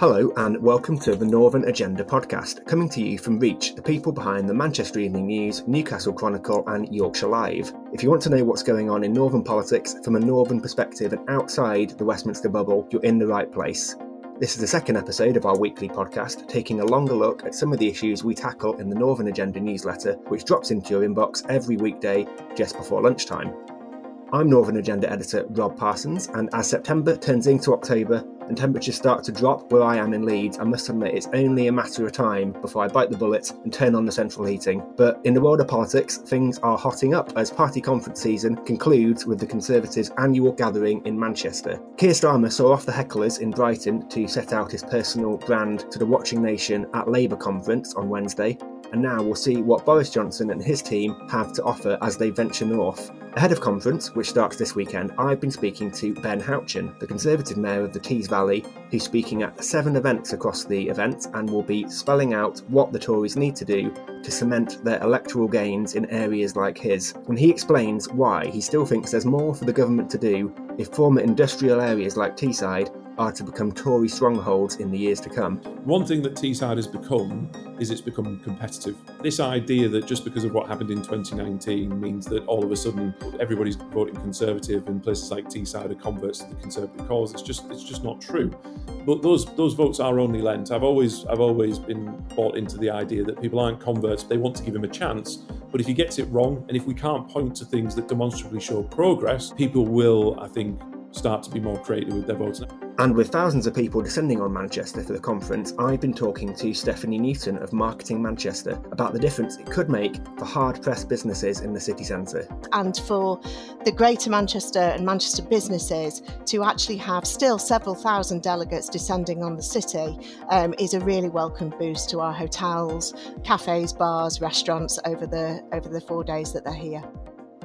Hello, and welcome to the Northern Agenda podcast, coming to you from Reach, the people behind the Manchester Evening News, Newcastle Chronicle, and Yorkshire Live. If you want to know what's going on in Northern politics from a Northern perspective and outside the Westminster bubble, you're in the right place. This is the second episode of our weekly podcast, taking a longer look at some of the issues we tackle in the Northern Agenda newsletter, which drops into your inbox every weekday just before lunchtime. I'm Northern Agenda editor Rob Parsons, and as September turns into October, and temperatures start to drop where I am in Leeds, I must admit it's only a matter of time before I bite the bullet and turn on the central heating. But in the world of politics, things are hotting up as party conference season concludes with the Conservatives' annual gathering in Manchester. Keir Starmer saw off the hecklers in Brighton to set out his personal brand to the watching nation at Labour conference on Wednesday, and now we'll see what Boris Johnson and his team have to offer as they venture north. Ahead of conference, which starts this weekend, I've been speaking to Ben Houchen, the Conservative Mayor of the Tees Valley, who's speaking at seven events across the event and will be spelling out what the Tories need to do to cement their electoral gains in areas like his. And he explains why he still thinks there's more for the government to do if former industrial areas like Teesside are to become Tory strongholds in the years to come. One thing that Teesside has become is it's become competitive. This idea that just because of what happened in 2019 means that all of a sudden everybody's voting Conservative and places like Teesside are converts to the Conservative cause, it's just it's just not true. But those those votes are only lent. I've always I've always been bought into the idea that people aren't converts, they want to give him a chance. But if he gets it wrong, and if we can't point to things that demonstrably show progress, people will, I think, start to be more creative with their votes. And with thousands of people descending on Manchester for the conference, I've been talking to Stephanie Newton of Marketing Manchester about the difference it could make for hard pressed businesses in the city centre. And for the Greater Manchester and Manchester businesses to actually have still several thousand delegates descending on the city um, is a really welcome boost to our hotels, cafes, bars, restaurants over the over the four days that they're here.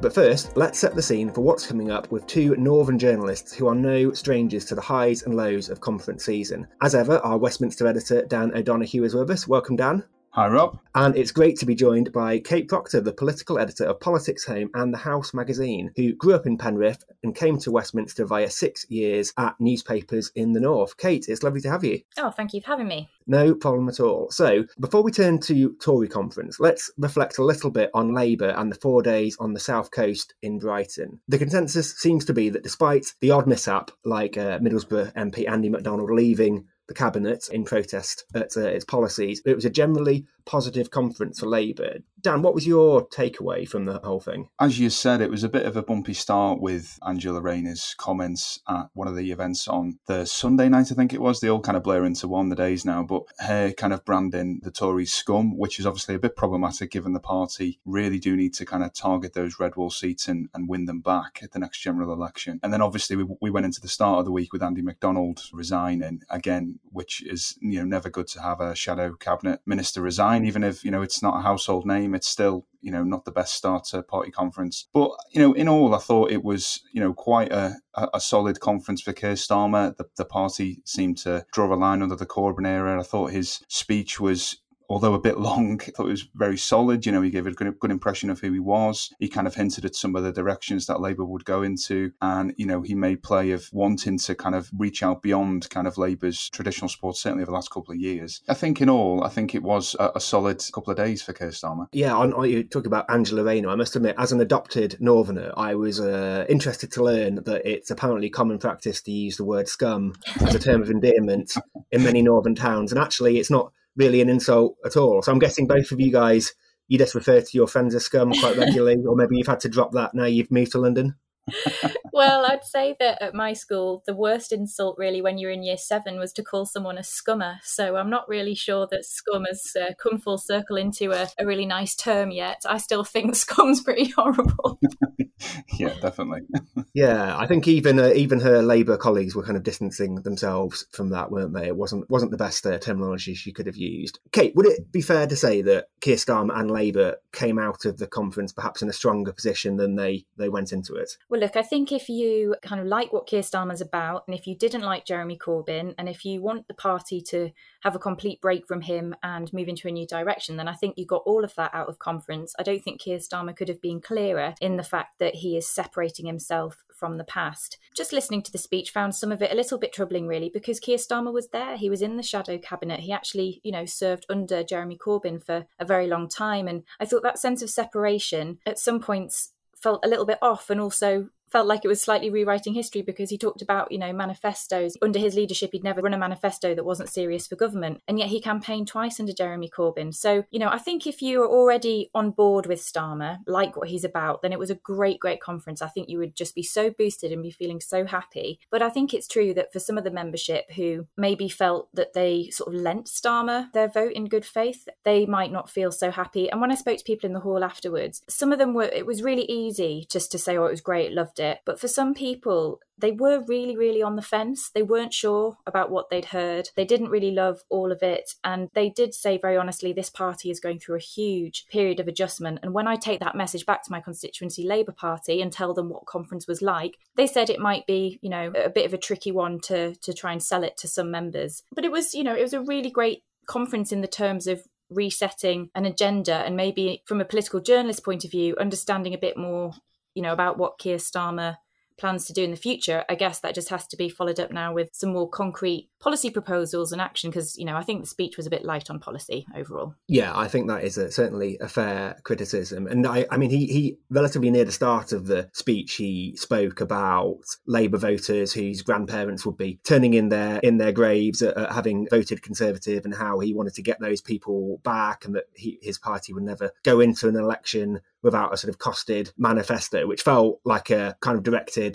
But first, let's set the scene for what's coming up with two Northern journalists who are no strangers to the highs and lows of conference season. As ever, our Westminster editor Dan O'Donoghue is with us. Welcome, Dan. Hi, Rob. And it's great to be joined by Kate Proctor, the political editor of PoliticsHome and The House magazine, who grew up in Penrith and came to Westminster via six years at newspapers in the North. Kate, it's lovely to have you. Oh, thank you for having me. No problem at all. So, before we turn to Tory conference, let's reflect a little bit on Labour and the four days on the south coast in Brighton. The consensus seems to be that despite the odd mishap, like uh, Middlesbrough MP Andy McDonald leaving the cabinet in protest at uh, its policies. It was a generally positive conference for Labour. Dan, what was your takeaway from the whole thing? As you said, it was a bit of a bumpy start with Angela Rayner's comments at one of the events on the Sunday night, I think it was. They all kind of blur into one the days now, but her kind of branding the Tories scum, which is obviously a bit problematic given the party really do need to kind of target those red wall seats and, and win them back at the next general election. And then obviously we, we went into the start of the week with Andy McDonald resigning again, which is you know never good to have a shadow cabinet minister resign, even if you know it's not a household name. It's still you know not the best start to party conference. But you know in all, I thought it was you know quite a, a solid conference for Keir Starmer. The, the party seemed to draw a line under the Corbyn era. I thought his speech was although a bit long, I thought it was very solid. You know, he gave a good, good impression of who he was. He kind of hinted at some of the directions that Labour would go into. And, you know, he made play of wanting to kind of reach out beyond kind of Labour's traditional support, certainly over the last couple of years. I think in all, I think it was a, a solid couple of days for Keir Starmer. Yeah, on, on, you talk about Angela Rayner. I must admit, as an adopted Northerner, I was uh, interested to learn that it's apparently common practice to use the word scum as a term of endearment in many northern towns. And actually, it's not really an insult at all. So I'm guessing both of you guys, you just refer to your friends as scum quite regularly, or maybe you've had to drop that now you've moved to London. well, I'd say that at my school, the worst insult really when you're in year seven was to call someone a scummer. So I'm not really sure that scum has uh, come full circle into a, a, really nice term yet. I still think scum's pretty horrible. yeah, definitely. yeah, I think even uh, even her Labour colleagues were kind of distancing themselves from that, weren't they? It wasn't wasn't the best uh, terminology she could have used. Kate, would it be fair to say that Keir Starmer and Labour came out of the conference perhaps in a stronger position than they they went into it? Well, look, I think if you kind of like what Keir Starmer's about, and if you didn't like Jeremy Corbyn, and if you want the party to have a complete break from him and move into a new direction, then I think you got all of that out of conference. I don't think Keir Starmer could have been clearer in the fact that he is separating himself from the past. Just listening to the speech found some of it a little bit troubling, really, because Keir Starmer was there. He was in the shadow cabinet. He actually, you know, served under Jeremy Corbyn for a very long time. And I thought that sense of separation at some points felt a little bit off and also felt like it was slightly rewriting history because he talked about, you know, manifestos. Under his leadership, he'd never run a manifesto that wasn't serious for government. And yet he campaigned twice under Jeremy Corbyn. So, you know, I think if you are already on board with Starmer, like what he's about, then it was a great, great conference. I think you would just be so boosted and be feeling so happy. But I think it's true that for some of the membership who maybe felt that they sort of lent Starmer their vote in good faith, they might not feel so happy. And when I spoke to people in the hall afterwards, some of them were, it was really easy just to say, oh, it was great, loved it it. But for some people, they were really, really on the fence. They weren't sure about what they'd heard. They didn't really love all of it. And they did say very honestly, this party is going through a huge period of adjustment. And when I take that message back to my constituency Labour Party and tell them what conference was like, they said it might be, you know, a bit of a tricky one to to try and sell it to some members. But it was, you know, it was a really great conference in the terms of resetting an agenda and maybe from a political journalist point of view understanding a bit more you know, about what Keir Starmer plans to do in the future, I guess that just has to be followed up now with some more concrete policy proposals and action because, you know, I think the speech was a bit light on policy overall. Yeah, I think that is a, certainly a fair criticism. And I, I mean, he, he, relatively near the start of the speech, he spoke about Labour voters whose grandparents would be turning in their, in their graves at, at having voted Conservative and how he wanted to get those people back and that he, his party would never go into an election without a sort of costed manifesto, which felt like a kind of directed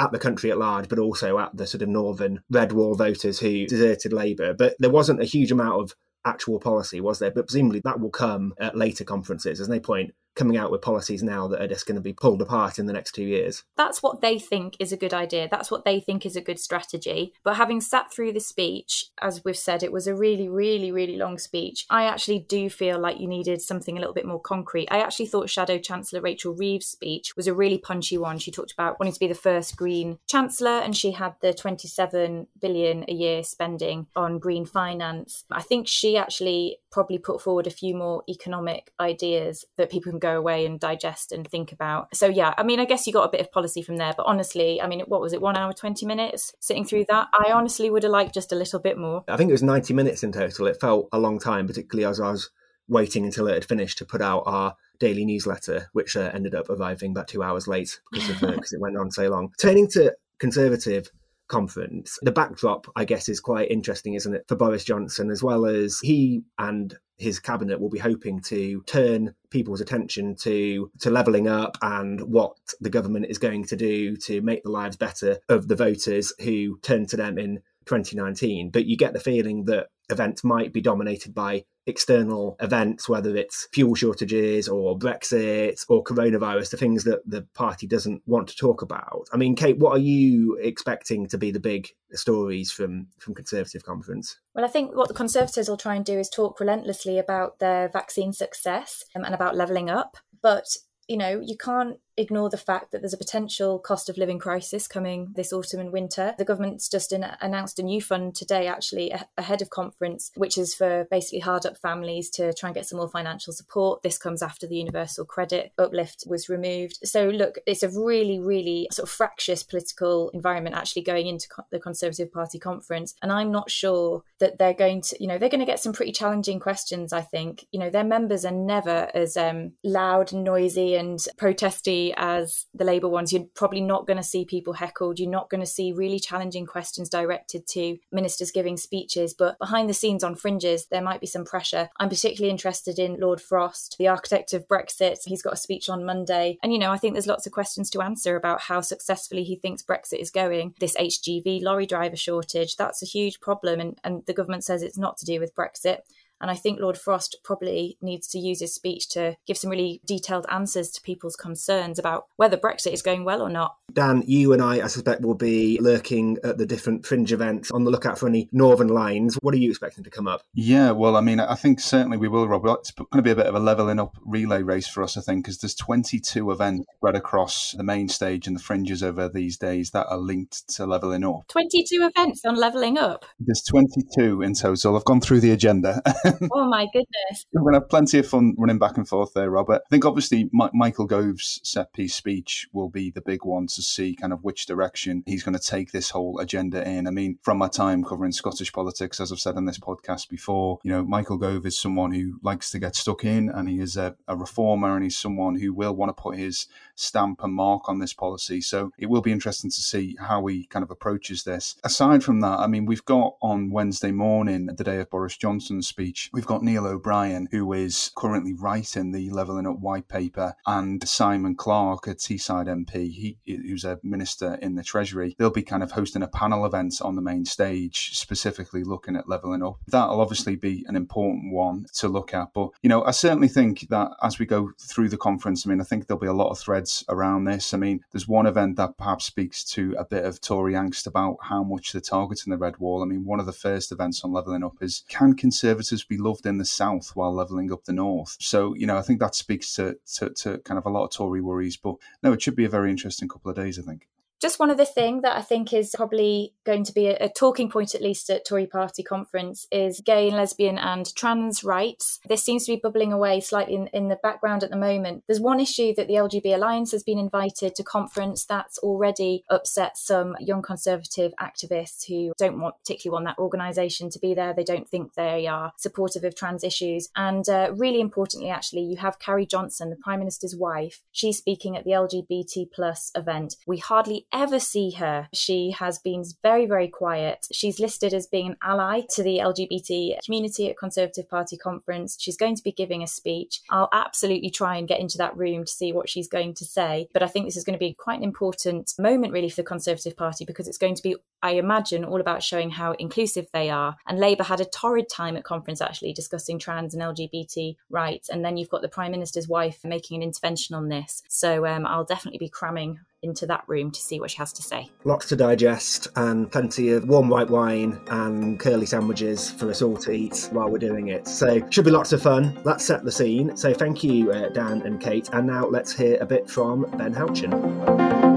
at the country at large, but also at the sort of northern red wall voters who deserted Labour. But there wasn't a huge amount of actual policy, was there? But presumably that will come at later conferences. There's no point coming out with policies now that are just going to be pulled apart in the next two years. That's what they think is a good idea. That's what they think is a good strategy. But having sat through the speech, as we've said, it was a really, really, really long speech. I actually do feel like you needed something a little bit more concrete. I actually thought Shadow Chancellor Rachel Reeves' speech was a really punchy one. She talked about wanting to be the first Green Chancellor, and she had the 27 billion a year spending on green finance. I think she actually probably put forward a few more economic ideas that people can go away and digest and think about. So yeah, I mean, I guess you got a bit of policy from there, but honestly, I mean, what was it, one hour twenty minutes sitting through that? I honestly would have liked just a little bit more. I think it was ninety minutes in total. It felt a long time, particularly as I was waiting until it had finished to put out our daily newsletter, which uh, ended up arriving about two hours late because of because it went on so long. Turning to conservative conference. The backdrop, I guess, is quite interesting, isn't it, for Boris Johnson, as well as he and his cabinet will be hoping to turn people's attention to to levelling up and what the government is going to do to make the lives better of the voters who turned to them in 2019. But you get the feeling that events might be dominated by external events, whether it's fuel shortages or Brexit or coronavirus, the things that the party doesn't want to talk about. I mean, Kate, what are you expecting to be the big stories from from Conservative conference? Well, I think what the Conservatives will try and do is talk relentlessly about their vaccine success um, and about levelling up. But you know, you can't ignore the fact that there's a potential cost of living crisis coming this autumn and winter. The government's just in, announced a new fund today, actually, ahead of conference, which is for basically hard up families to try and get some more financial support. This comes after the universal credit uplift was removed. So, look, it's a really, really sort of fractious political environment actually going into the Conservative Party conference. And I'm not sure that they're going to, you know, they're going to get some pretty challenging questions, I think. You know, their members are never as um, loud, noisy, and protesty as the Labour ones, you're probably not going to see people heckled. You're not going to see really challenging questions directed to ministers giving speeches. But behind the scenes on fringes, there might be some pressure. I'm particularly interested in Lord Frost, the architect of Brexit. He's got a speech on Monday. And, you know, I think there's lots of questions to answer about how successfully he thinks Brexit is going. This HGV lorry driver shortage, that's a huge problem. And, and the government says it's not to do with Brexit. And I think Lord Frost probably needs to use his speech to give some really detailed answers to people's concerns about whether Brexit is going well or not. Dan, you and I, I suspect, will be lurking at the different fringe events on the lookout for any northern lines. What are you expecting to come up? Yeah, well, I mean, I think certainly we will, Rob. It's going to be a bit of a levelling up relay race for us, I think, because there's 22 events spread across the main stage and the fringes over these days that are linked to levelling up. 22 events on levelling up? There's 22 in total. I've gone through the agenda. oh my goodness. We're going to have plenty of fun running back and forth there, Robert. I think obviously M- Michael Gove's set piece speech will be the big one to see kind of which direction he's going to take this whole agenda in. I mean, from my time covering Scottish politics, as I've said on this podcast before, you know, Michael Gove is someone who likes to get stuck in and he is a, a reformer and he's someone who will want to put his stamp and mark on this policy. So it will be interesting to see how he kind of approaches this. Aside from that, I mean, we've got on Wednesday morning, the day of Boris Johnson's speech, we've got Neil O'Brien, who is currently writing the Levelling Up white paper, and Simon Clarke, a Teesside MP, he, who's a minister in the Treasury. They'll be kind of hosting a panel event on the main stage, specifically looking at levelling up. That'll obviously be an important one to look at. But, you know, I certainly think that as we go through the conference, I mean, I think there'll be a lot of threads around this. I mean, there's one event that perhaps speaks to a bit of Tory angst about how much they're targeting the red wall. I mean, one of the first events on levelling up is can Conservatives be loved in the south while levelling up the north? So, you know, I think that speaks to, to, to kind of a lot of Tory worries. But no, it should be a very interesting couple of days, I think. Just one other thing that I think is probably going to be a, a, talking point, at least at Tory Party conference, is gay and lesbian and trans rights. This seems to be bubbling away slightly in, in the background at the moment. There's one issue that the LGB Alliance has been invited to conference that's already upset some young conservative activists who don't want particularly want that organisation to be there. They don't think they are supportive of trans issues. And uh, really importantly, actually, you have Carrie Johnson, the Prime Minister's wife. She's speaking at the LGBT plus event. We hardly ever see her. She has been very, very quiet. She's listed as being an ally to the LGBT community at Conservative Party conference. She's going to be giving a speech. I'll absolutely try and get into that room to see what she's going to say. But I think this is going to be quite an important moment, really, for the Conservative Party because it's going to be, I imagine, all about showing how inclusive they are. And Labour had a torrid time at conference, actually, discussing trans and LGBT rights. And then you've got the Prime Minister's wife making an intervention on this. So um, I'll definitely be cramming into that room to see what she has to say. Lots to digest and plenty of warm white wine and curly sandwiches for us all to eat while we're doing it. So, should be lots of fun. Let's set the scene. So, thank you, uh, Dan and Kate. And now let's hear a bit from Ben Houchen.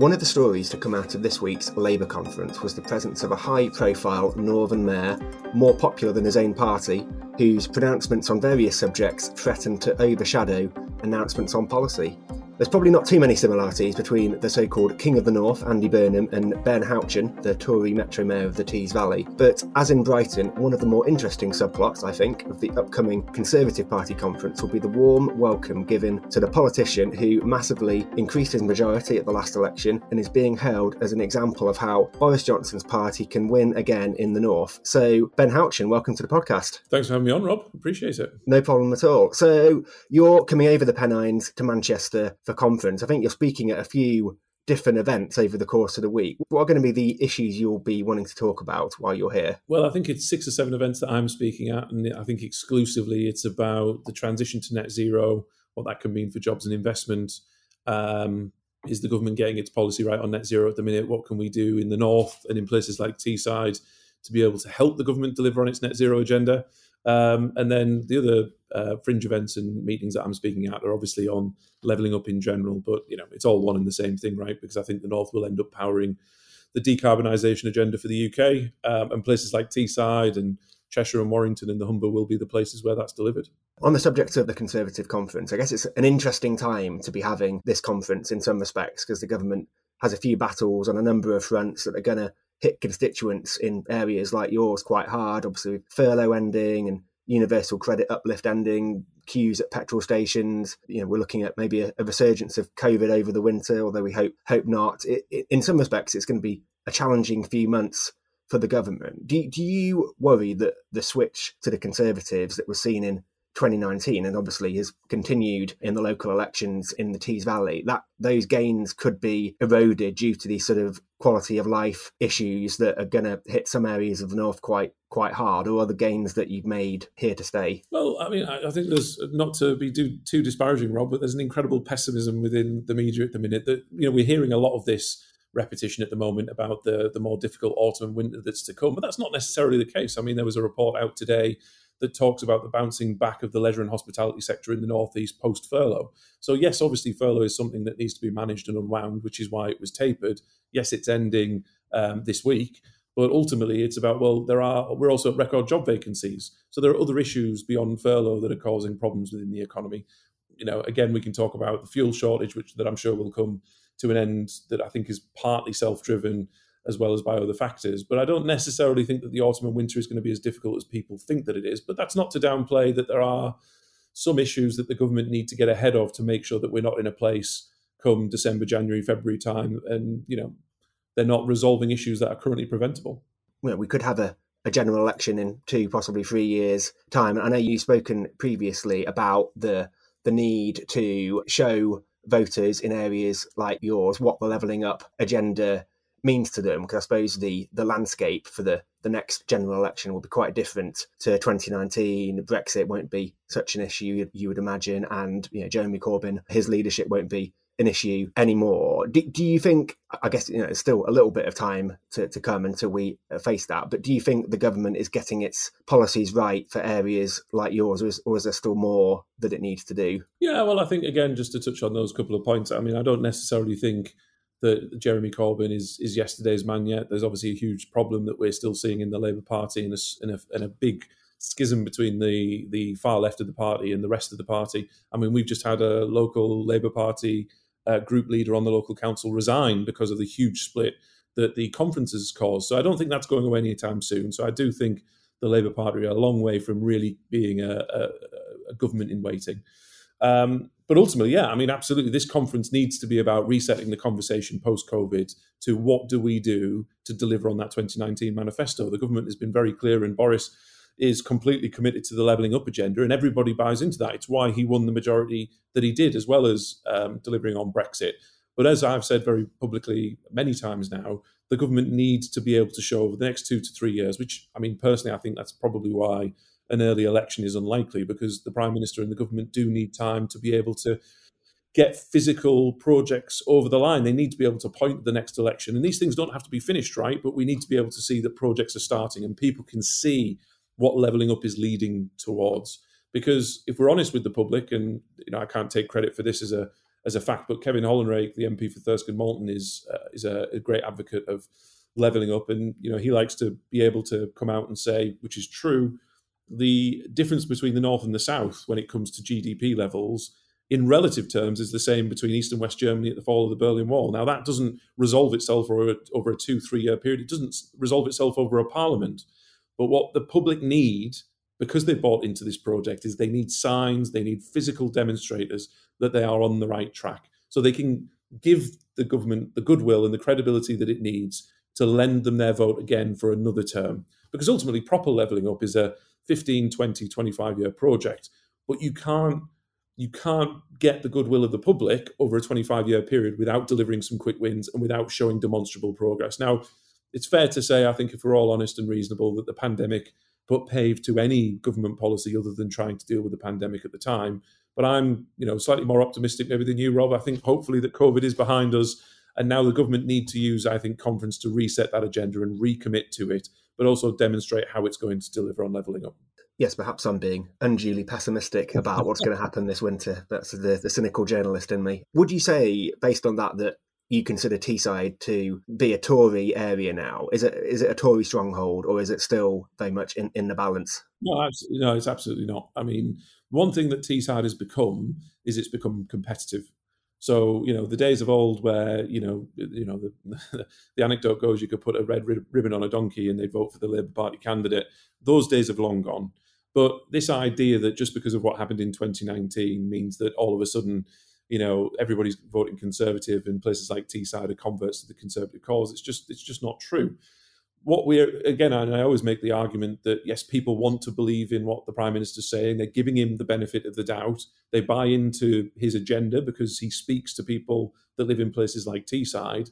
One of the stories to come out of this week's Labour conference was the presence of a high profile Northern mayor, more popular than his own party, whose pronouncements on various subjects threatened to overshadow announcements on policy. There's probably not too many similarities between the so called King of the North, Andy Burnham, and Ben Houchen, the Tory Metro Mayor of the Tees Valley. But as in Brighton, one of the more interesting subplots, I think, of the upcoming Conservative Party conference will be the warm welcome given to the politician who massively increased his majority at the last election and is being held as an example of how Boris Johnson's party can win again in the North. So, Ben Houchen, welcome to the podcast. Thanks for having me on, Rob. Appreciate it. No problem at all. So, you're coming over the Pennines to Manchester for conference. I think you're speaking at a few different events over the course of the week. What are going to be the issues you'll be wanting to talk about while you're here? Well, I think it's six or seven events that I'm speaking at, and I think exclusively it's about the transition to net zero, what that can mean for jobs and investment. Um, is the government getting its policy right on net zero at the minute? What can we do in the north and in places like Teesside to be able to help the government deliver on its net zero agenda? Um, and then the other uh, fringe events and meetings that I'm speaking at are obviously on levelling up in general, but you know it's all one and the same thing, right? Because I think the North will end up powering the decarbonisation agenda for the UK, um, and places like Teesside and Cheshire and Warrington and the Humber will be the places where that's delivered. On the subject of the Conservative conference, I guess it's an interesting time to be having this conference in some respects because the government has a few battles on a number of fronts that are going to hit constituents in areas like yours quite hard. Obviously, furlough ending and universal credit uplift ending, queues at petrol stations. You know, we're looking at maybe a, a resurgence of COVID over the winter, although we hope hope not. It, it, in some respects, it's going to be a challenging few months for the government. Do, do you worry that the switch to the Conservatives that was seen in 2019 and obviously has continued in the local elections in the Tees Valley, that those gains could be eroded due to these sort of quality of life issues that are going to hit some areas of the north quite quite hard, or are the gains that you've made here to stay? Well, I mean, I, think there's not to be too, too disparaging, Rob, but there's an incredible pessimism within the media at the minute. That you know we're hearing a lot of this repetition at the moment about the the more difficult autumn and winter that's to come, but that's not necessarily the case. I mean, there was a report out today that talks about the bouncing back of the leisure and hospitality sector in the northeast post furlough. So yes, obviously furlough is something that needs to be managed and unwound, which is why it was tapered. Yes, it's ending um, this week, but ultimately it's about well, there are we're also at record job vacancies, so there are other issues beyond furlough that are causing problems within the economy. You know, again, we can talk about the fuel shortage, which that I'm sure will come to an end that I think is partly self-driven as well as by other factors. But I don't necessarily think that the autumn and winter is going to be as difficult as people think that it is. But that's not to downplay that there are some issues that the government need to get ahead of to make sure that we're not in a place come December, January, February time, and you know they're not resolving issues that are currently preventable. Well, we could have a, a general election in two, possibly three years' time. I know you've spoken previously about the the need to show voters in areas like yours what the levelling up agenda means to them because I suppose the the landscape for the the next general election will be quite different to 2019. Brexit won't be such an issue you, would imagine, and you know Jeremy Corbyn, his leadership won't be an issue anymore. Do, do you think? I guess you know it's still a little bit of time to, to come until we uh, face that. But do you think the government is getting its policies right for areas like yours, or is, or is there still more that it needs to do? Yeah, well, I think again, just to touch on those couple of points. I mean, I don't necessarily think that Jeremy Corbyn is is yesterday's man yet. There's obviously a huge problem that we're still seeing in the Labour Party and a, in a, in a big schism between the the far left of the party and the rest of the party. I mean, we've just had a local Labour Party uh, group leader on the local council resign because of the huge split that the conferences caused. So I don't think that's going away anytime soon. So I do think the Labour Party are a long way from really being a, a, a government in waiting. Um, but ultimately, yeah, I mean, absolutely, this conference needs to be about resetting the conversation post COVID to what do we do to deliver on that 2019 manifesto. The government has been very clear, and Boris is completely committed to the levelling up agenda, and everybody buys into that. It's why he won the majority that he did, as well as um, delivering on Brexit. But as I've said very publicly many times now, the government needs to be able to show over the next two to three years, which I mean, personally, I think that's probably why an early election is unlikely because the prime minister and the government do need time to be able to get physical projects over the line. They need to be able to point the next election. And these things don't have to be finished, right? But we need to be able to see that projects are starting and people can see what levelling up is leading towards. Because if we're honest with the public, and you know, I can't take credit for this as a as a fact, but Kevin Hollinrake, the MP for Thirsk and Malton, is uh, is a, a great advocate of levelling up, and you know he likes to be able to come out and say, which is true, the difference between the north and the south when it comes to GDP levels in relative terms is the same between East and West Germany at the fall of the Berlin Wall. Now that doesn't resolve itself over a, over a two three year period. It doesn't resolve itself over a parliament. But what the public need, because they've bought into this project, is they need signs, they need physical demonstrators that they are on the right track, so they can give the government the goodwill and the credibility that it needs to lend them their vote again for another term. Because ultimately, proper levelling up is a 15, 20, 25 year project. But you can't you can't get the goodwill of the public over a 25 year period without delivering some quick wins and without showing demonstrable progress. Now, it's fair to say, I think, if we're all honest and reasonable, that the pandemic put pave to any government policy other than trying to deal with the pandemic at the time. But I'm, you know, slightly more optimistic maybe than you, Rob. I think hopefully that COVID is behind us, and now the government need to use, I think, conference to reset that agenda and recommit to it but also demonstrate how it's going to deliver on levelling up. Yes, perhaps I'm being unduly pessimistic about what's going to happen this winter. That's the, the cynical journalist in me. Would you say, based on that, that you consider Teesside to be a Tory area now? Is it is it a Tory stronghold, or is it still very much in, in the balance? No, no, it's absolutely not. I mean, one thing that Teesside has become is it's become competitive. So you know the days of old where you know you know the, the anecdote goes you could put a red ribbon on a donkey and they'd vote for the Labour Party candidate. Those days have long gone. But this idea that just because of what happened in 2019 means that all of a sudden you know everybody's voting Conservative in places like Teesside are converts to the Conservative cause. It's just it's just not true what we're again, and I always make the argument that yes, people want to believe in what the prime minister's saying. They're giving him the benefit of the doubt. They buy into his agenda because he speaks to people that live in places like Teesside.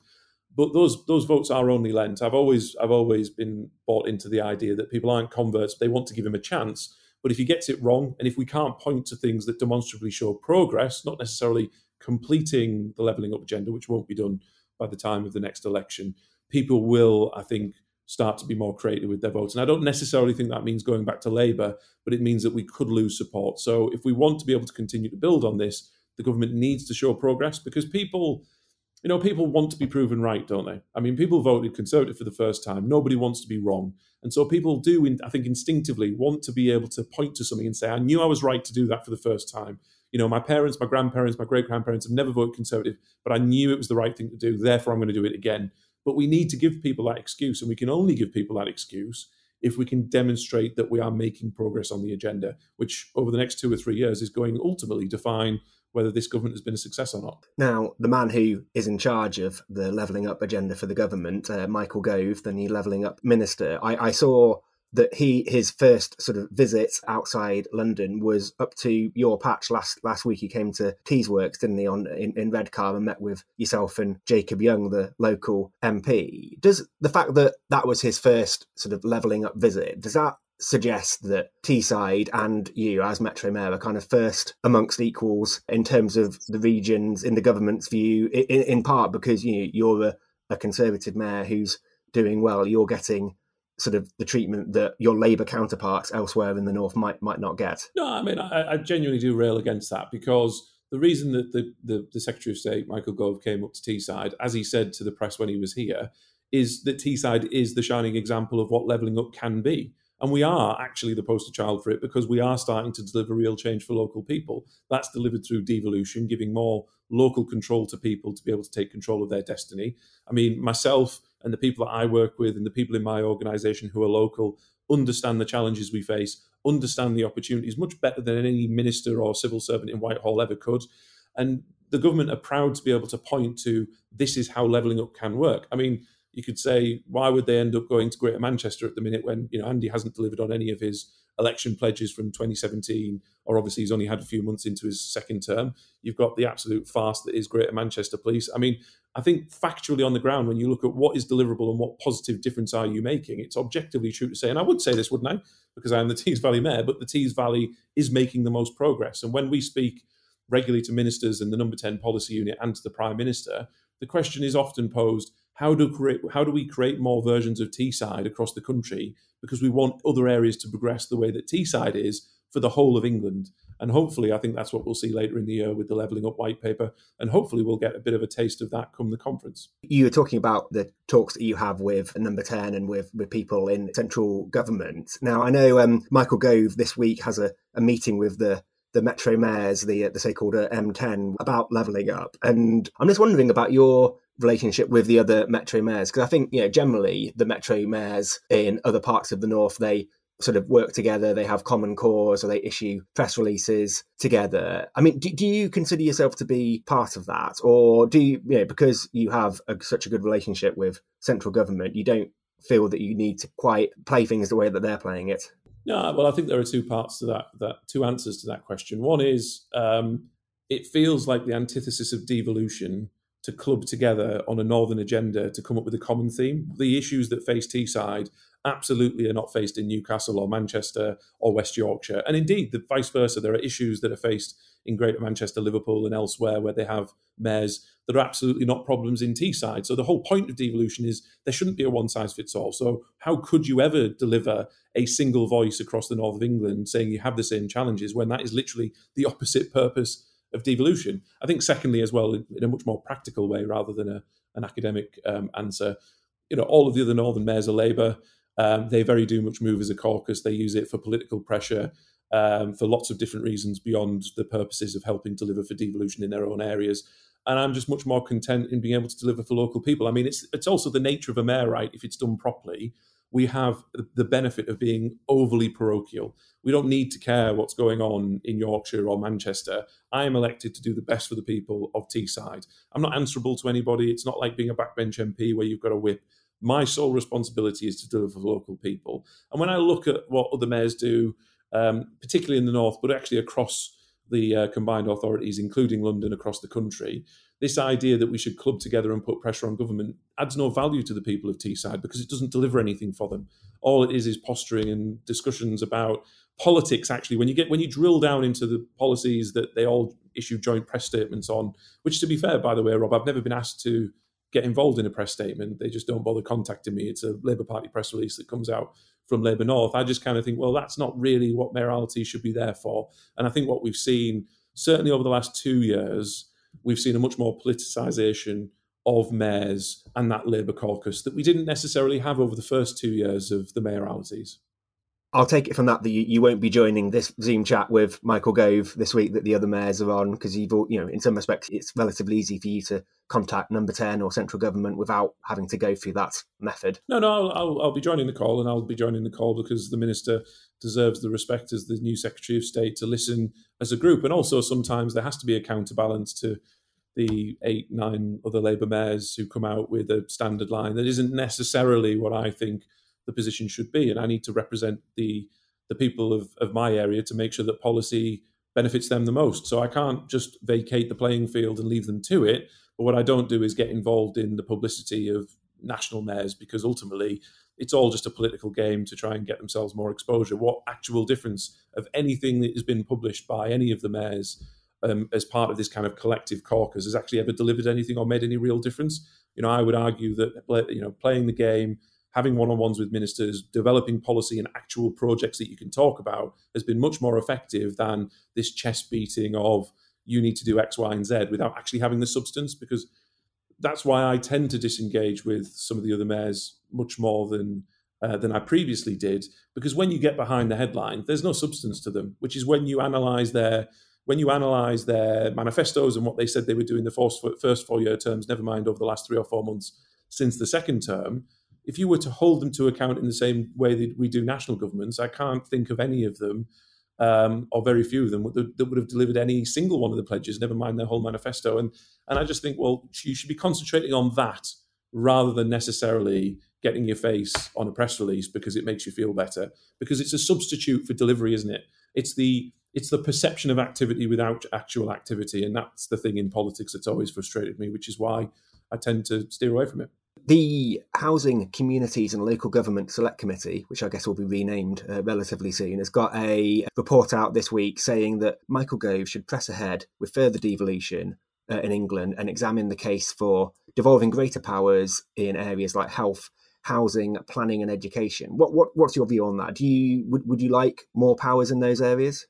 But those those votes are only lent. I've always I've always been bought into the idea that people aren't converts. They want to give him a chance. But if he gets it wrong, and if we can't point to things that demonstrably show progress, not necessarily completing the levelling up agenda, which won't be done by the time of the next election, people will, I think, start to be more creative with their votes. And I don't necessarily think that means going back to Labour, but it means that we could lose support. So if we want to be able to continue to build on this, the government needs to show progress because people, you know, people want to be proven right, don't they? I mean, people voted Conservative for the first time. Nobody wants to be wrong. And so people do, I think, instinctively want to be able to point to something and say, I knew I was right to do that for the first time. You know, my parents, my grandparents, my great grandparents have never voted Conservative, but I knew it was the right thing to do. Therefore, I'm going to do it again. But we need to give people that excuse, and we can only give people that excuse if we can demonstrate that we are making progress on the agenda, which over the next two or three years is going ultimately define whether this government has been a success or not. Now, the man who is in charge of the levelling up agenda for the government, uh, Michael Gove, the new levelling up minister, I, I saw that he his first sort of visit outside London was up to your patch last last week. He came to Teesworks, didn't he, on in, in Redcar and met with yourself and Jacob Young, the local MP. Does the fact that that was his first sort of levelling up visit does that suggest that Teesside and you, as Metro Mayor, are kind of first amongst equals in terms of the regions in the government's view, in, in part because you know, you're a, a Conservative mayor who's doing well. You're getting sort of the treatment that your Labour counterparts elsewhere in the north might might not get. No, I mean I, I genuinely do rail against that because the reason that the, the, the Secretary of State Michael Gove came up to Teesside, as he said to the press when he was here, is that Teesside is the shining example of what levelling up can be. And we are actually the poster child for it because we are starting to deliver real change for local people. That's delivered through devolution, giving more local control to people to be able to take control of their destiny. I mean, myself and the people that I work with and the people in my organization who are local understand the challenges we face, understand the opportunities much better than any minister or civil servant in Whitehall ever could. And the government are proud to be able to point to this is how levelling up can work. I mean, you could say, why would they end up going to Greater Manchester at the minute when you know Andy hasn't delivered on any of his election pledges from 2017, or obviously he's only had a few months into his second term. You've got the absolute farce that is Greater Manchester Police. I mean, I think factually on the ground, when you look at what is deliverable and what positive difference are you making, it's objectively true to say, and I would say this, wouldn't I? Because I am the Tees Valley Mayor, but the Tees Valley is making the most progress. And when we speak regularly to ministers and the number 10 policy unit and to the Prime Minister, the question is often posed how do create how do we create more versions of Teesside across the country because we want other areas to progress the way that Teesside is for the whole of England. And hopefully, I think that's what we'll see later in the year with the levelling up white paper. And hopefully, we'll get a bit of a taste of that come the conference. You were talking about the talks that you have with Number 10 and with, with people in central government. Now, I know um, Michael Gove this week has a, a meeting with the the metro mayors, the the so-called uh, M10, about levelling up. And I'm just wondering about your relationship with the other metro mayors because I think you know generally the metro mayors in other parts of the north they sort of work together they have common cause or they issue press releases together. I mean do, do you consider yourself to be part of that? Or do you, you know because you have a, such a good relationship with central government you don't feel that you need to quite play things the way that they're playing it no well i think there are two parts to that that two answers to that question one is um, it feels like the antithesis of devolution to club together on a northern agenda to come up with a common theme. The issues that face Teesside absolutely are not faced in Newcastle or Manchester or West Yorkshire. And indeed, the vice versa. There are issues that are faced in Greater Manchester, Liverpool, and elsewhere where they have mayors that are absolutely not problems in Teesside. So the whole point of devolution is there shouldn't be a one size fits all. So how could you ever deliver a single voice across the north of England saying you have the same challenges when that is literally the opposite purpose of devolution. I think, secondly, as well, in, a much more practical way rather than a, an academic um, answer, you know, all of the other northern mayors are Labour. Um, they very do much move as a caucus. They use it for political pressure um, for lots of different reasons beyond the purposes of helping deliver for devolution in their own areas. And I'm just much more content in being able to deliver for local people. I mean, it's it's also the nature of a mayor, right? If it's done properly, we have the benefit of being overly parochial. We don't need to care what's going on in Yorkshire or Manchester. I am elected to do the best for the people of Teesside. I'm not answerable to anybody. It's not like being a backbench MP where you've got a whip. My sole responsibility is to deliver for local people. And when I look at what other mayors do, um, particularly in the north, but actually across the uh, combined authorities, including London, across the country, this idea that we should club together and put pressure on government adds no value to the people of Teesside because it doesn't deliver anything for them. All it is is posturing and discussions about politics. Actually, when you get when you drill down into the policies that they all issue joint press statements on, which to be fair, by the way, Rob, I've never been asked to get involved in a press statement. They just don't bother contacting me. It's a Labour Party press release that comes out from Labour North. I just kind of think, well, that's not really what mayoralty should be there for. And I think what we've seen, certainly over the last two years, we've seen a much more politicisation of mayors and that Labour caucus that we didn't necessarily have over the first two years of the mayoralties. I'll take it from that that you, you won't be joining this Zoom chat with Michael Gove this week that the other mayors are on because you've you know in some respects it's relatively easy for you to contact number 10 or central government without having to go through that method. No, no, I'll, I'll, I'll be joining the call and I'll be joining the call because the minister deserves the respect as the new Secretary of State to listen as a group and also sometimes there has to be a counterbalance to the eight, nine other Labour mayors who come out with a standard line that isn't necessarily what I think the position should be. And I need to represent the the people of, of my area to make sure that policy benefits them the most. So I can't just vacate the playing field and leave them to it. But what I don't do is get involved in the publicity of national mayors because ultimately it's all just a political game to try and get themselves more exposure. What actual difference of anything that has been published by any of the mayors um, as part of this kind of collective caucus has actually ever delivered anything or made any real difference? You know, I would argue that you know playing the game having one-on-ones with ministers, developing policy and actual projects that you can talk about has been much more effective than this chest beating of you need to do X, Y, and Z without actually having the substance. Because that's why I tend to disengage with some of the other mayors much more than uh, than I previously did. Because when you get behind the headline, there's no substance to them. Which is when you analyse their when you analyse their manifestos and what they said they would do in the first four year terms. Never mind over the last three or four months since the second term if you were to hold them to account in the same way that we do national governments, I can't think of any of them, um, or very few of them, that, would have delivered any single one of the pledges, never mind their whole manifesto. And and I just think, well, you should be concentrating on that rather than necessarily getting your face on a press release because it makes you feel better. Because it's a substitute for delivery, isn't it? It's the it's the perception of activity without actual activity, and that's the thing in politics that's always frustrated me, which is why I tend to steer away from it. The Housing, Communities and Local Government Select Committee, which I guess will be renamed uh, relatively soon, has got a report out this week saying that Michael Gove should press ahead with further devolution uh, in England and examine the case for devolving greater powers in areas like health, housing, planning, and education. What, what what's your view on that? Do you would, would you like more powers in those areas?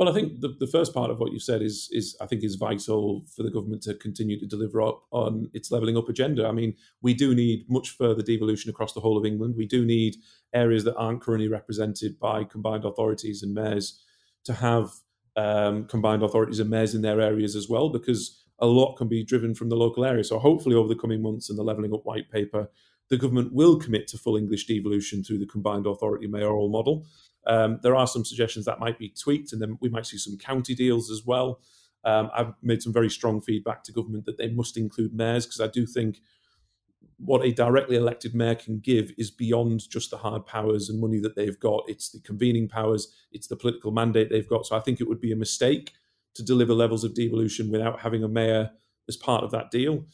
Well, I think the, the first part of what you said is is I think is vital for the government to continue to deliver up on its levelling up agenda. I mean, we do need much further devolution across the whole of England. We do need areas that aren't currently represented by combined authorities and mayors to have um, combined authorities and mayors in their areas as well, because a lot can be driven from the local area. So hopefully, over the coming months and the levelling up white paper, the government will commit to full English devolution through the combined authority mayoral model. Um, there are some suggestions that might be tweaked, and then we might see some county deals as well. Um, I've made some very strong feedback to government that they must include mayors because I do think what a directly elected mayor can give is beyond just the hard powers and money that they've got. It's the convening powers, it's the political mandate they've got. So I think it would be a mistake to deliver levels of devolution without having a mayor as part of that deal.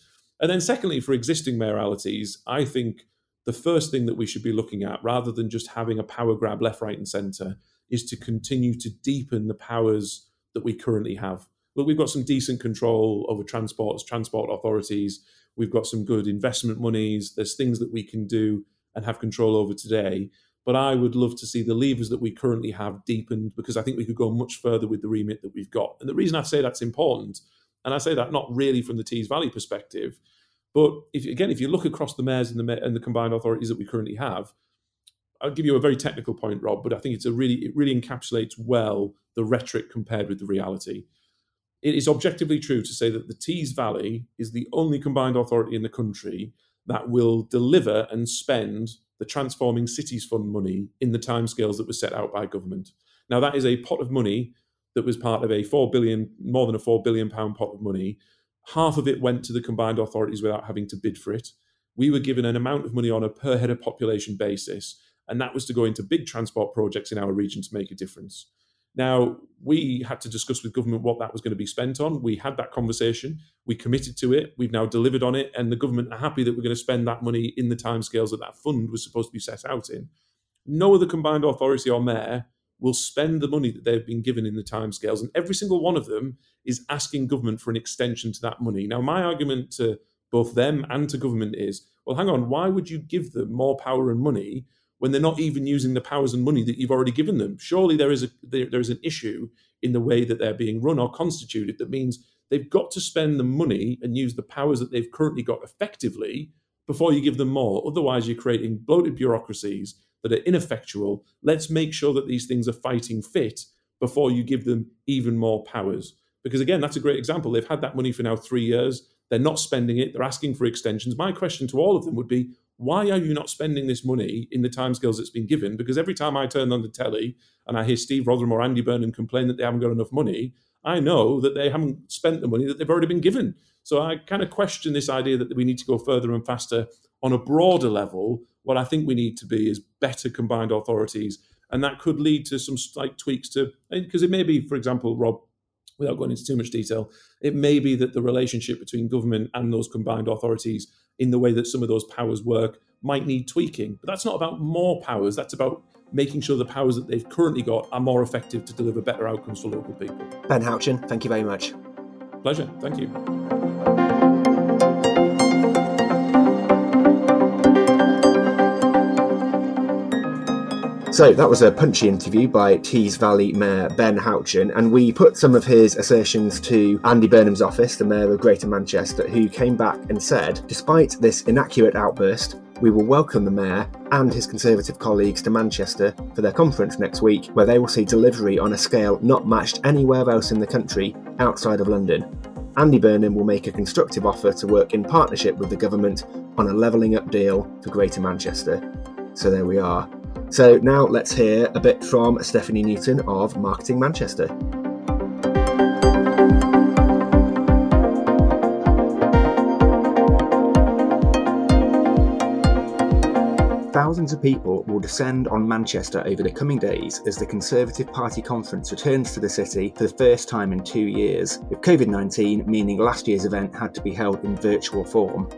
And then, secondly, for existing mayoralities, I think the first thing that we should be looking at, rather than just having a power grab left, right, and centre, is to continue to deepen the powers that we currently have. Look, we've got some decent control over transports, transport authorities. We've got some good investment monies. There's things that we can do and have control over today. But I would love to see the levers that we currently have deepened because I think we could go much further with the remit that we've got. And the reason I say that's important, and I say that not really from the Tees Valley perspective, but if again, if you look across the mayors and the and the combined authorities that we currently have, I'll give you a very technical point, Rob, but I think it's a really it really encapsulates well the rhetoric compared with the reality. It is objectively true to say that the Tees Valley is the only combined authority in the country that will deliver and spend the Transforming Cities Fund money in the timescales that were set out by government. Now, that is a pot of money that was part of a four billion, more than a four billion pound pot of money Half of it went to the combined authorities without having to bid for it. We were given an amount of money on a per head of population basis, and that was to go into big transport projects in our region to make a difference. Now, we had to discuss with government what that was going to be spent on. We had that conversation. We committed to it. We've now delivered on it, and the government are happy that we're going to spend that money in the timescales that that fund was supposed to be set out in. No other combined authority or mayor will spend the money that they've been given in the timescales, and every single one of them is asking government for an extension to that money. Now, my argument to both them and to government is, well, hang on, why would you give them more power and money when they're not even using the powers and money that you've already given them? Surely there is a there, there is an issue in the way that they're being run or constituted that means they've got to spend the money and use the powers that they've currently got effectively before you give them more. Otherwise, you're creating bloated bureaucracies that are ineffectual. Let's make sure that these things are fighting fit before you give them even more powers. Because again, that's a great example. They've had that money for now three years. They're not spending it. They're asking for extensions. My question to all of them would be why are you not spending this money in the timescales that's been given? Because every time I turn on the telly and I hear Steve Rotheram or Andy Burnham complain that they haven't got enough money, I know that they haven't spent the money that they've already been given. So I kind of question this idea that we need to go further and faster on a broader level. What I think we need to be is better combined authorities. And that could lead to some slight tweaks to, eh, because it may be, for example, Rob, without going into too much detail, it may be that the relationship between government and those combined authorities in the way that some of those powers work might need tweaking. But that's not about more powers, that's about making sure the powers that they've currently got are more effective to deliver better outcomes for local people. Ben Houchen, thank you very much. Pleasure, thank you. So that was a punchy interview by Tees Valley Mayor Ben Houchen, and we put some of his assertions to Andy Burnham's office, the Mayor of Greater Manchester, who came back and said, despite this inaccurate outburst, we will welcome the Mayor and his Conservative colleagues to Manchester for their conference next week, where they will see delivery on a scale not matched anywhere else in the country outside of London. Andy Burnham will make a constructive offer to work in partnership with the government on a levelling up deal for Greater Manchester. So there we are. So now let's hear a bit from Stephanie Newton of Marketing Manchester. Thousands of people will descend on Manchester over the coming days as the Conservative Party conference returns to the city for the first time in two years, with COVID 19 meaning last year's event had to be held in virtual form.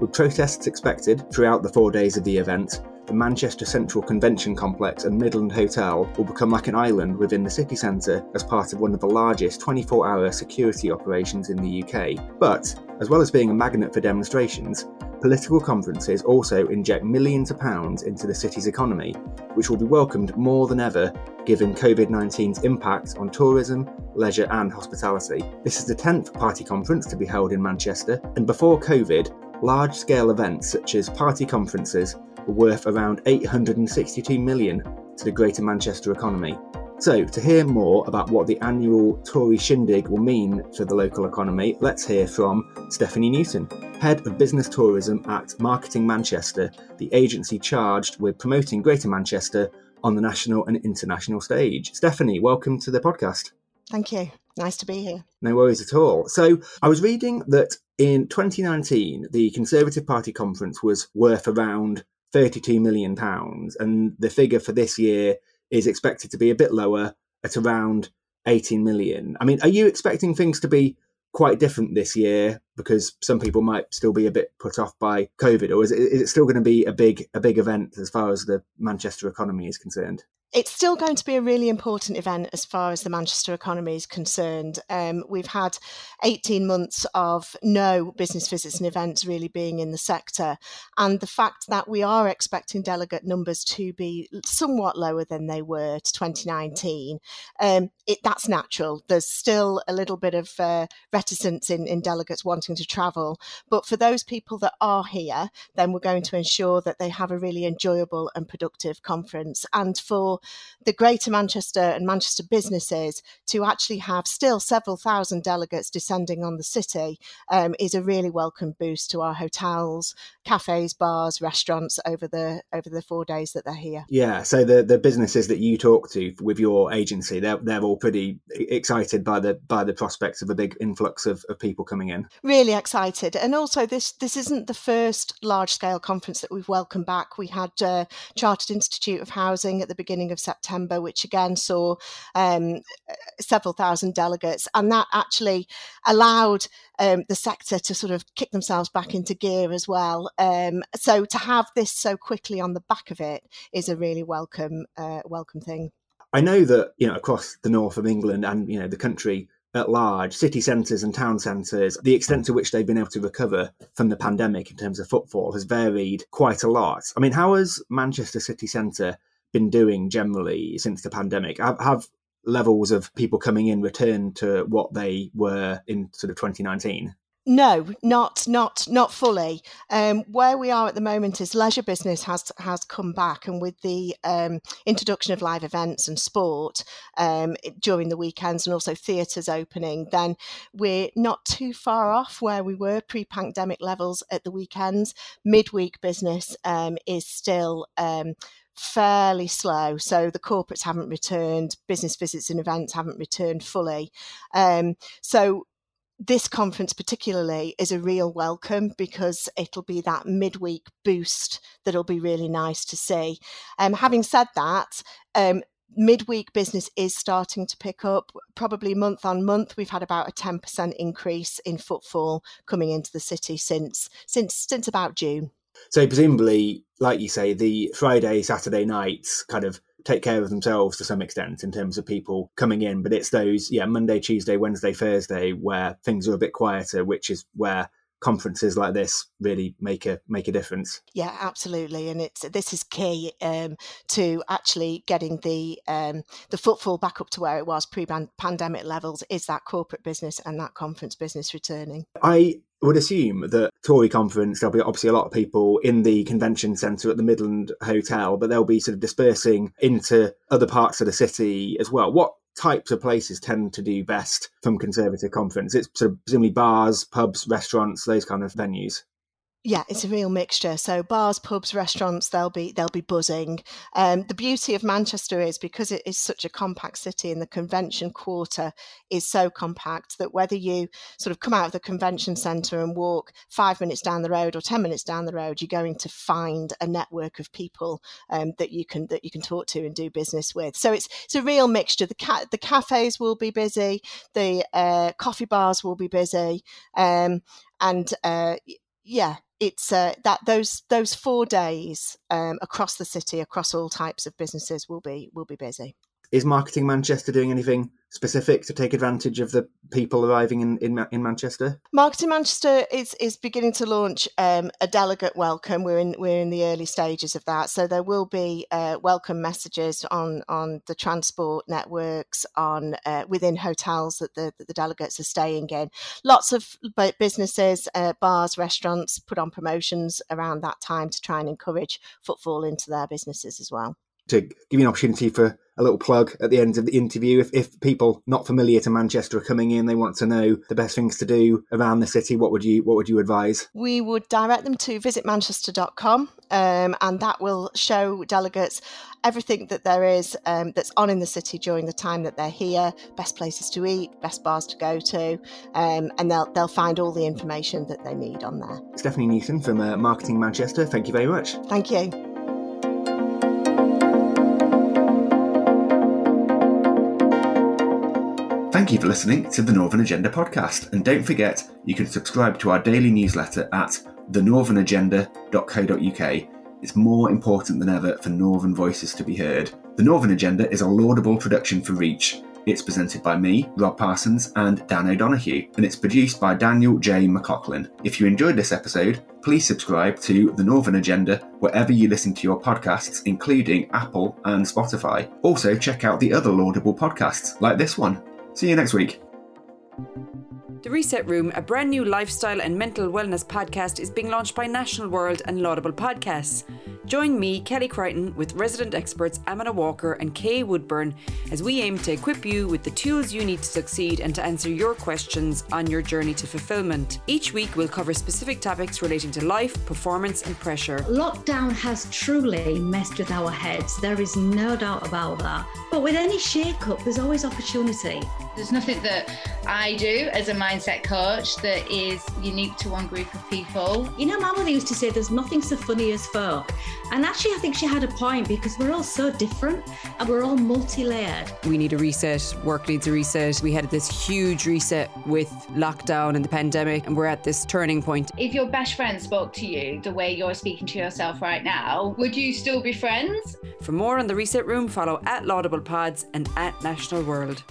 With protests expected throughout the four days of the event, the Manchester Central Convention Complex and Midland Hotel will become like an island within the city centre as part of one of the largest 24 hour security operations in the UK. But, as well as being a magnet for demonstrations, political conferences also inject millions of pounds into the city's economy, which will be welcomed more than ever given COVID 19's impact on tourism, leisure, and hospitality. This is the 10th party conference to be held in Manchester, and before COVID, large scale events such as party conferences worth around 862 million to the Greater Manchester economy. So, to hear more about what the annual Tory shindig will mean for the local economy, let's hear from Stephanie Newton, Head of Business Tourism at Marketing Manchester, the agency charged with promoting Greater Manchester on the national and international stage. Stephanie, welcome to the podcast. Thank you. Nice to be here. No worries at all. So, I was reading that in 2019, the Conservative Party conference was worth around 32 million pounds and the figure for this year is expected to be a bit lower at around 18 million. I mean, are you expecting things to be quite different this year because some people might still be a bit put off by COVID, or is it, is it still going to be a big a big event as far as the Manchester economy is concerned? It's still going to be a really important event as far as the Manchester economy is concerned. Um, we've had 18 months of no business visits and events really being in the sector. And the fact that we are expecting delegate numbers to be somewhat lower than they were to 2019, um, it, that's natural. There's still a little bit of uh, reticence in, in delegates wanting to travel. But for those people that are here, then we're going to ensure that they have a really enjoyable and productive conference. And for the Greater Manchester and Manchester businesses to actually have still several thousand delegates descending on the city um, is a really welcome boost to our hotels, cafes, bars, restaurants over the over the four days that they're here. Yeah, so the the businesses that you talk to with your agency, they're they're all pretty excited by the by the prospects of a big influx of, of people coming in. Really excited, and also this this isn't the first large scale conference that we've welcomed back. We had uh, Chartered Institute of Housing at the beginning beginning of September, which again saw um, several thousand delegates, and that actually allowed um, the sector to sort of kick themselves back into gear as well. Um, so to have this so quickly on the back of it is a really welcome uh, welcome thing. I know that you know across the north of England and you know the country at large, city centres and town centres, the extent to which they've been able to recover from the pandemic in terms of footfall has varied quite a lot. I mean, how has Manchester city centre been doing generally since the pandemic? Have, have levels of people coming in returned to what they were in sort of 2019? No, not not not fully. Um, where we are at the moment is leisure business has has come back, and with the um, introduction of live events and sport um, during the weekends, and also theatres opening, then we're not too far off where we were pre-pandemic levels at the weekends. Midweek business um, is still um, fairly slow. So the corporates haven't returned, business visits and events haven't returned fully. Um, so this conference particularly is a real welcome because it'll be that midweek boost that'll be really nice to see. Um, having said that, um, midweek business is starting to pick up probably month on month we've had about a 10% increase in footfall coming into the city since since since about june so presumably like you say the friday saturday nights kind of take care of themselves to some extent in terms of people coming in. But it's those, yeah, Monday, Tuesday, Wednesday, Thursday where things are a bit quieter, which is where conferences like this really make a make a difference. Yeah, absolutely, and it's this is key um, to actually getting the um, the footfall back up to where it was pre-pandemic levels. Is that corporate business and that conference business returning? I would assume that Tory conference, there'll be obviously a lot of people in the convention centre at the Midland Hotel, but they'll be sort of dispersing into other parts of the city as well. What types of places tend to do best from Conservative conference? It's sort of presumably bars, pubs, restaurants, those kind of venues. Yeah, it's a real mixture. So bars, pubs, restaurants, they'll be they'll be buzzing. Um, the beauty of Manchester is because it is such a compact city, and the convention quarter is so compact that whether you sort of come out of the convention centre and walk five minutes down the road or ten minutes down the road, you're going to find a network of people um, that you can that you can talk to and do business with. So it's it's a real mixture. The ca- the cafes will be busy, the uh, coffee bars will be busy, um, and uh, yeah, it's uh, that those those four days um, across the city, across all types of businesses, will be will be busy. Is Marketing Manchester doing anything specific to take advantage of the people arriving in, in, in Manchester? Marketing Manchester is is beginning to launch um, a delegate welcome. We're in we're in the early stages of that, so there will be uh, welcome messages on on the transport networks, on uh, within hotels that the that the delegates are staying in. Lots of businesses, uh, bars, restaurants put on promotions around that time to try and encourage footfall into their businesses as well. To give you an opportunity for a little plug at the end of the interview. If, if people not familiar to Manchester are coming in, they want to know the best things to do around the city. What would you What would you advise? We would direct them to visitmanchester.com, um, and that will show delegates everything that there is um, that's on in the city during the time that they're here. Best places to eat, best bars to go to, um, and they'll they'll find all the information that they need on there. Stephanie Newton from uh, Marketing Manchester. Thank you very much. Thank you. Thank you for listening to the Northern Agenda podcast. And don't forget, you can subscribe to our daily newsletter at thenorthernagenda.co.uk. It's more important than ever for Northern voices to be heard. The Northern Agenda is a laudable production for Reach. It's presented by me, Rob Parsons, and Dan O'Donoghue, and it's produced by Daniel J. McLaughlin. If you enjoyed this episode, please subscribe to The Northern Agenda wherever you listen to your podcasts, including Apple and Spotify. Also, check out the other laudable podcasts, like this one. See you next week. The Reset Room, a brand new lifestyle and mental wellness podcast, is being launched by National World and Laudable Podcasts. Join me, Kelly Crichton, with resident experts Amanda Walker and Kay Woodburn as we aim to equip you with the tools you need to succeed and to answer your questions on your journey to fulfillment. Each week, we'll cover specific topics relating to life, performance, and pressure. Lockdown has truly messed with our heads. There is no doubt about that. But with any shake up, there's always opportunity. There's nothing that I do as a mindset coach that is unique to one group of people. You know, my mother used to say there's nothing so funny as folk. And actually, I think she had a point because we're all so different and we're all multi layered. We need a reset. Work needs a reset. We had this huge reset with lockdown and the pandemic, and we're at this turning point. If your best friend spoke to you the way you're speaking to yourself right now, would you still be friends? For more on the Reset Room, follow at Laudable Pods and at National World.